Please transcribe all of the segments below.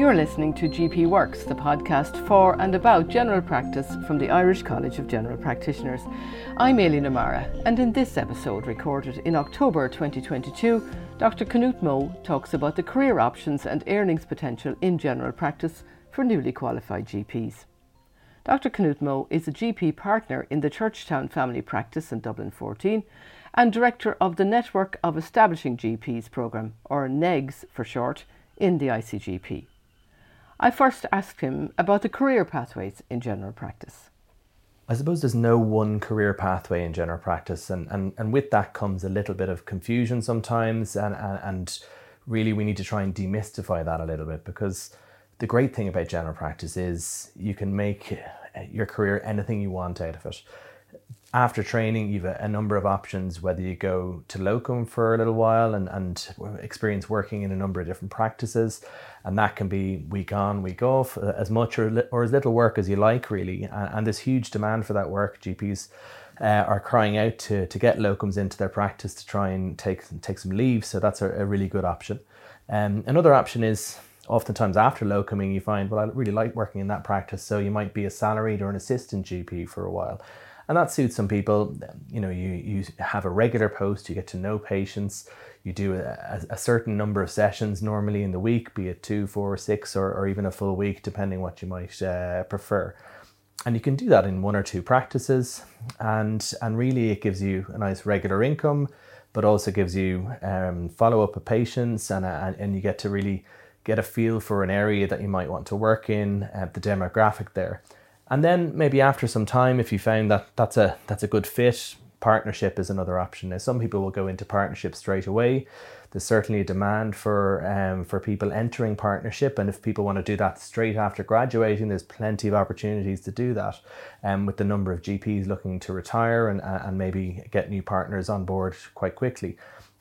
You're listening to GP Works, the podcast for and about general practice from the Irish College of General Practitioners. I'm Aileen O'Mara, and in this episode, recorded in October 2022, Dr. Knut Moe talks about the career options and earnings potential in general practice for newly qualified GPs. Dr. Knut Moe is a GP partner in the Churchtown Family Practice in Dublin 14 and director of the Network of Establishing GPs programme, or NEGS for short, in the ICGP. I first asked him about the career pathways in general practice. I suppose there's no one career pathway in general practice, and, and, and with that comes a little bit of confusion sometimes, and, and, and really we need to try and demystify that a little bit because the great thing about general practice is you can make your career anything you want out of it after training, you've a, a, number of options, whether you go to locum for a little while and, and experience working in a number of different practices. And that can be week on, week off, uh, as much or, or as little work as you like, really. And, and there's huge demand for that work. GPs uh, are crying out to, to get locums into their practice to try and take, take some leave. So that's a, a really good option. Um, another option is oftentimes after locuming, you find, well, I really like working in that practice. So you might be a salaried or an assistant GP for a while and that suits some people. You know, you, you have a regular post, you get to know patients, you do a, a certain number of sessions normally in the week, be it two, four, six, or, or even a full week, depending what you might uh, prefer. And you can do that in one or two practices, and and really it gives you a nice regular income, but also gives you um, follow up of patients, and, and and you get to really get a feel for an area that you might want to work in, uh, the demographic there. And then maybe after some time, if you found that that's a that's a good fit, partnership is another option. Now, some people will go into partnership straight away. There's certainly a demand for um, for people entering partnership, and if people want to do that straight after graduating, there's plenty of opportunities to do that. Um, with the number of GPs looking to retire and and maybe get new partners on board quite quickly.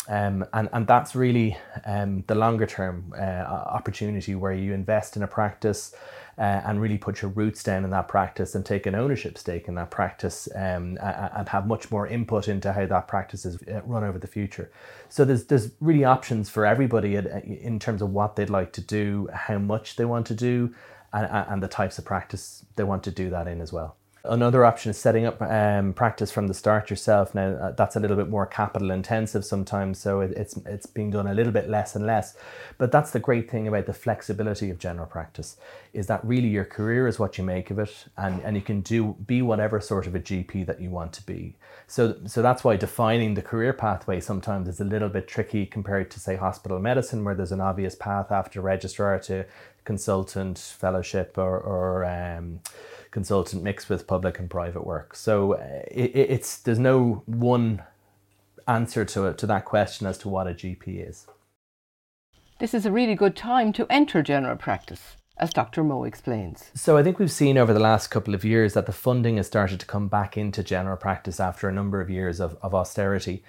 Um, and, and that's really um, the longer term uh, opportunity where you invest in a practice uh, and really put your roots down in that practice and take an ownership stake in that practice um, and have much more input into how that practice is uh, run over the future. So there's there's really options for everybody in terms of what they'd like to do, how much they want to do, and, and the types of practice they want to do that in as well. Another option is setting up um, practice from the start yourself. Now uh, that's a little bit more capital intensive sometimes, so it, it's it's being done a little bit less and less. But that's the great thing about the flexibility of general practice, is that really your career is what you make of it, and, and you can do be whatever sort of a GP that you want to be. So so that's why defining the career pathway sometimes is a little bit tricky compared to say hospital medicine, where there's an obvious path after registrar to consultant, fellowship, or or um, consultant mixed with public and private work. So uh, it, it's there's no one answer to it to that question as to what a GP is. This is a really good time to enter general practice as Dr. Moe explains. So I think we've seen over the last couple of years that the funding has started to come back into general practice after a number of years of, of austerity.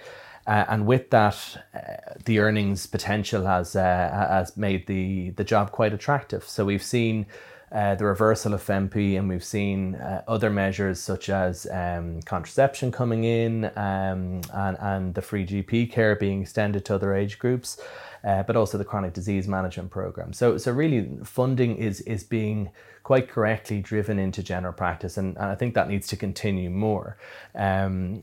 Uh, and with that, uh, the earnings potential has uh, has made the the job quite attractive. So we've seen uh, the reversal of FEMPI, and we've seen uh, other measures such as um, contraception coming in um, and, and the free GP care being extended to other age groups, uh, but also the chronic disease management program. So, so really, funding is is being quite correctly driven into general practice, and, and I think that needs to continue more. Um,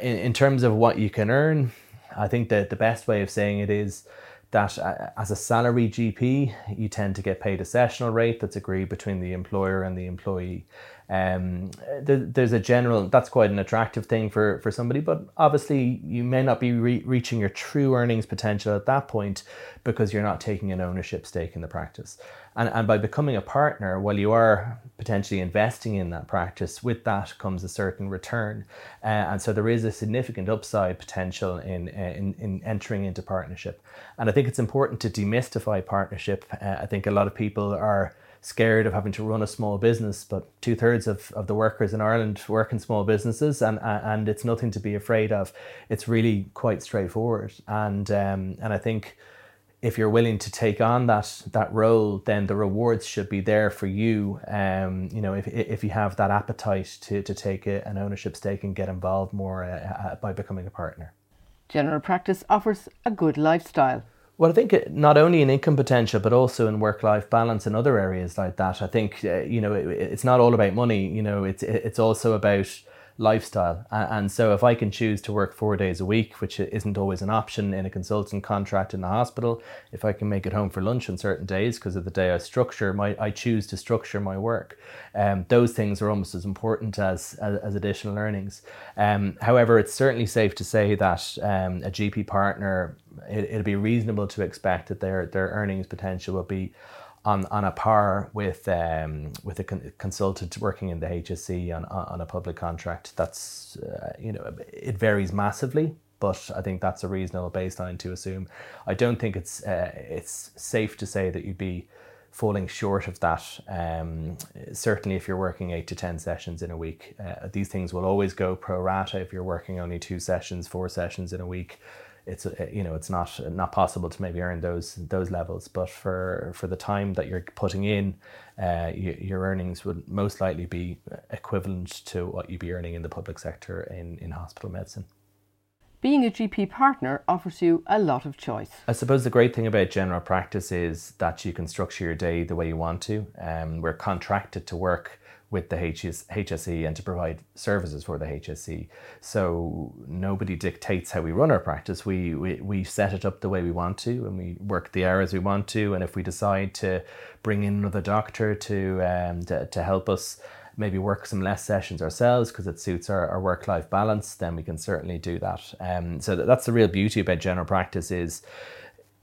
In, in terms of what you can earn, I think that the best way of saying it is that uh, as a salary GP, you tend to get paid a sessional rate that's agreed between the employer and the employee. Um, there's a general that's quite an attractive thing for for somebody, but obviously you may not be re- reaching your true earnings potential at that point because you're not taking an ownership stake in the practice. And and by becoming a partner, while you are potentially investing in that practice, with that comes a certain return, uh, and so there is a significant upside potential in in in entering into partnership. And I think it's important to demystify partnership. Uh, I think a lot of people are scared of having to run a small business, but two thirds of, of the workers in Ireland work in small businesses, and and it's nothing to be afraid of. It's really quite straightforward, and um, and I think if you're willing to take on that that role, then the rewards should be there for you. Um, you know, if if you have that appetite to to take a, an ownership stake and get involved more uh, uh by becoming a partner. General practice offers a good lifestyle. Well, I think not only in income potential, but also in work-life balance and other areas like that. I think uh, you know it, it's not all about money. You know, it's it's also about lifestyle. And so if I can choose to work four days a week, which isn't always an option in a consultant contract in the hospital, if I can make it home for lunch on certain days because of the day I structure my, I choose to structure my work. Um, those things are almost as important as, as, as additional earnings. Um, however, it's certainly safe to say that um, a GP partner, it, it'll be reasonable to expect that their, their earnings potential will be on, on a par with um, with a con- consultant working in the HSE on, on a public contract. That's uh, you know it varies massively, but I think that's a reasonable baseline to assume. I don't think it's uh, it's safe to say that you'd be falling short of that. Um, certainly, if you're working eight to ten sessions in a week, uh, these things will always go pro rata. If you're working only two sessions, four sessions in a week it's uh, you know it's not not possible to maybe earn those those levels but for for the time that you're putting in uh, you, your earnings would most likely be equivalent to what you'd be earning in the public sector in, in hospital medicine being a GP partner offers you a lot of choice. I suppose the great thing about general practice is that you can structure your day the way you want to. Um, we're contracted to work with the HS, HSE and to provide services for the HSE. So nobody dictates how we run our practice. We, we, we set it up the way we want to and we work the hours we want to. And if we decide to bring in another doctor to, um, to, to help us maybe work some less sessions ourselves because it suits our, our work-life balance, then we can certainly do that. Um, so that's the real beauty about general practice is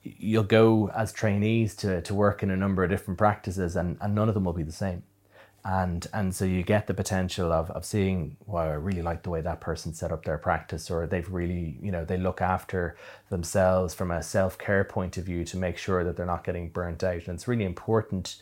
you'll go as trainees to, to work in a number of different practices and, and none of them will be the same and and so you get the potential of, of seeing wow i really like the way that person set up their practice or they've really you know they look after themselves from a self-care point of view to make sure that they're not getting burnt out. And it's really important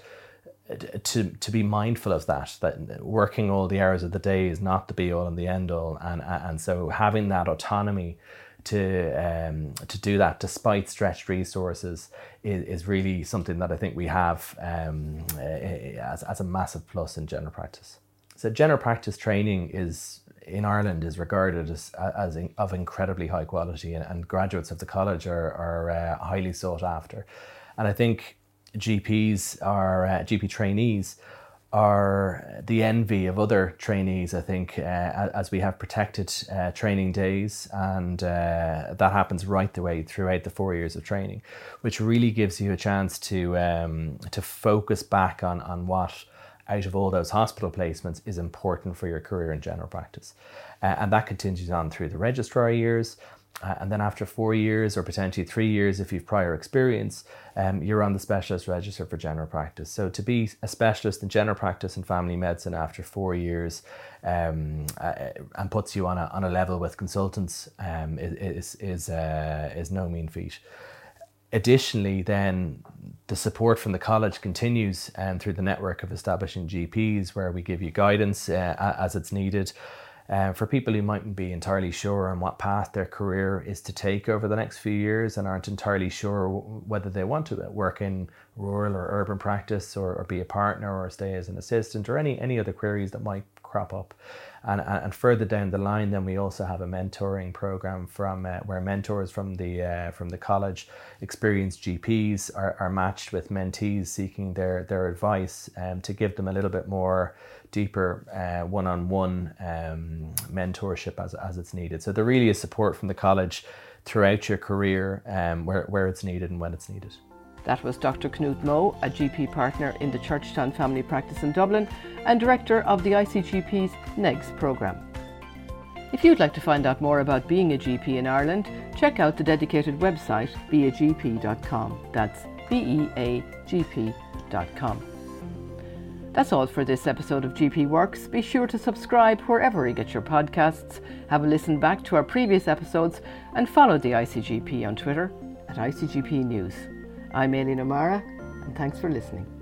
uh, to to be mindful of that that working all the hours of the day is not the be all and the end all and and so having that autonomy to um, to do that despite stretched resources is, is really something that I think we have um, as, as a massive plus in general practice. So general practice training is in Ireland is regarded as, as in, of incredibly high quality and, and, graduates of the college are, are uh, highly sought after. And I think GPs are uh, GP trainees are the envy of other trainees, I think, uh, as we have protected uh, training days, and uh, that happens right the way throughout the four years of training, which really gives you a chance to um, to focus back on on what out of all those hospital placements is important for your career in general practice, uh, and that continues on through the registrar years. Uh, and then after four years or potentially three years, if you've prior experience, um, you're on the specialist register for general practice. So to be a specialist in general practice and family medicine after four years um, uh, and puts you on a, on a level with consultants um, is, is, uh, is no mean feat. Additionally, then the support from the college continues um, through the network of establishing GPs where we give you guidance uh, as it's needed. Uh, for people who mightn't be entirely sure on what path their career is to take over the next few years and aren't entirely sure whether they want to work in rural or urban practice or, or be a partner or stay as an assistant or any, any other queries that might crop up. And, and further down the line, then we also have a mentoring program from uh, where mentors from the uh, from the college, experienced GPs are, are matched with mentees seeking their their advice um, to give them a little bit more deeper uh, one-on-one um, mentorship as, as it's needed. So there really is support from the college throughout your career um, where, where it's needed and when it's needed. That was Dr. Knut Moe, a GP partner in the Churchtown Family Practice in Dublin and director of the ICGP's NEGS programme. If you'd like to find out more about being a GP in Ireland, check out the dedicated website beagp.com. That's B E A G P.com. That's all for this episode of GP Works. Be sure to subscribe wherever you get your podcasts, have a listen back to our previous episodes, and follow the ICGP on Twitter at ICGP News. I'm Aileen O'Mara, and thanks for listening.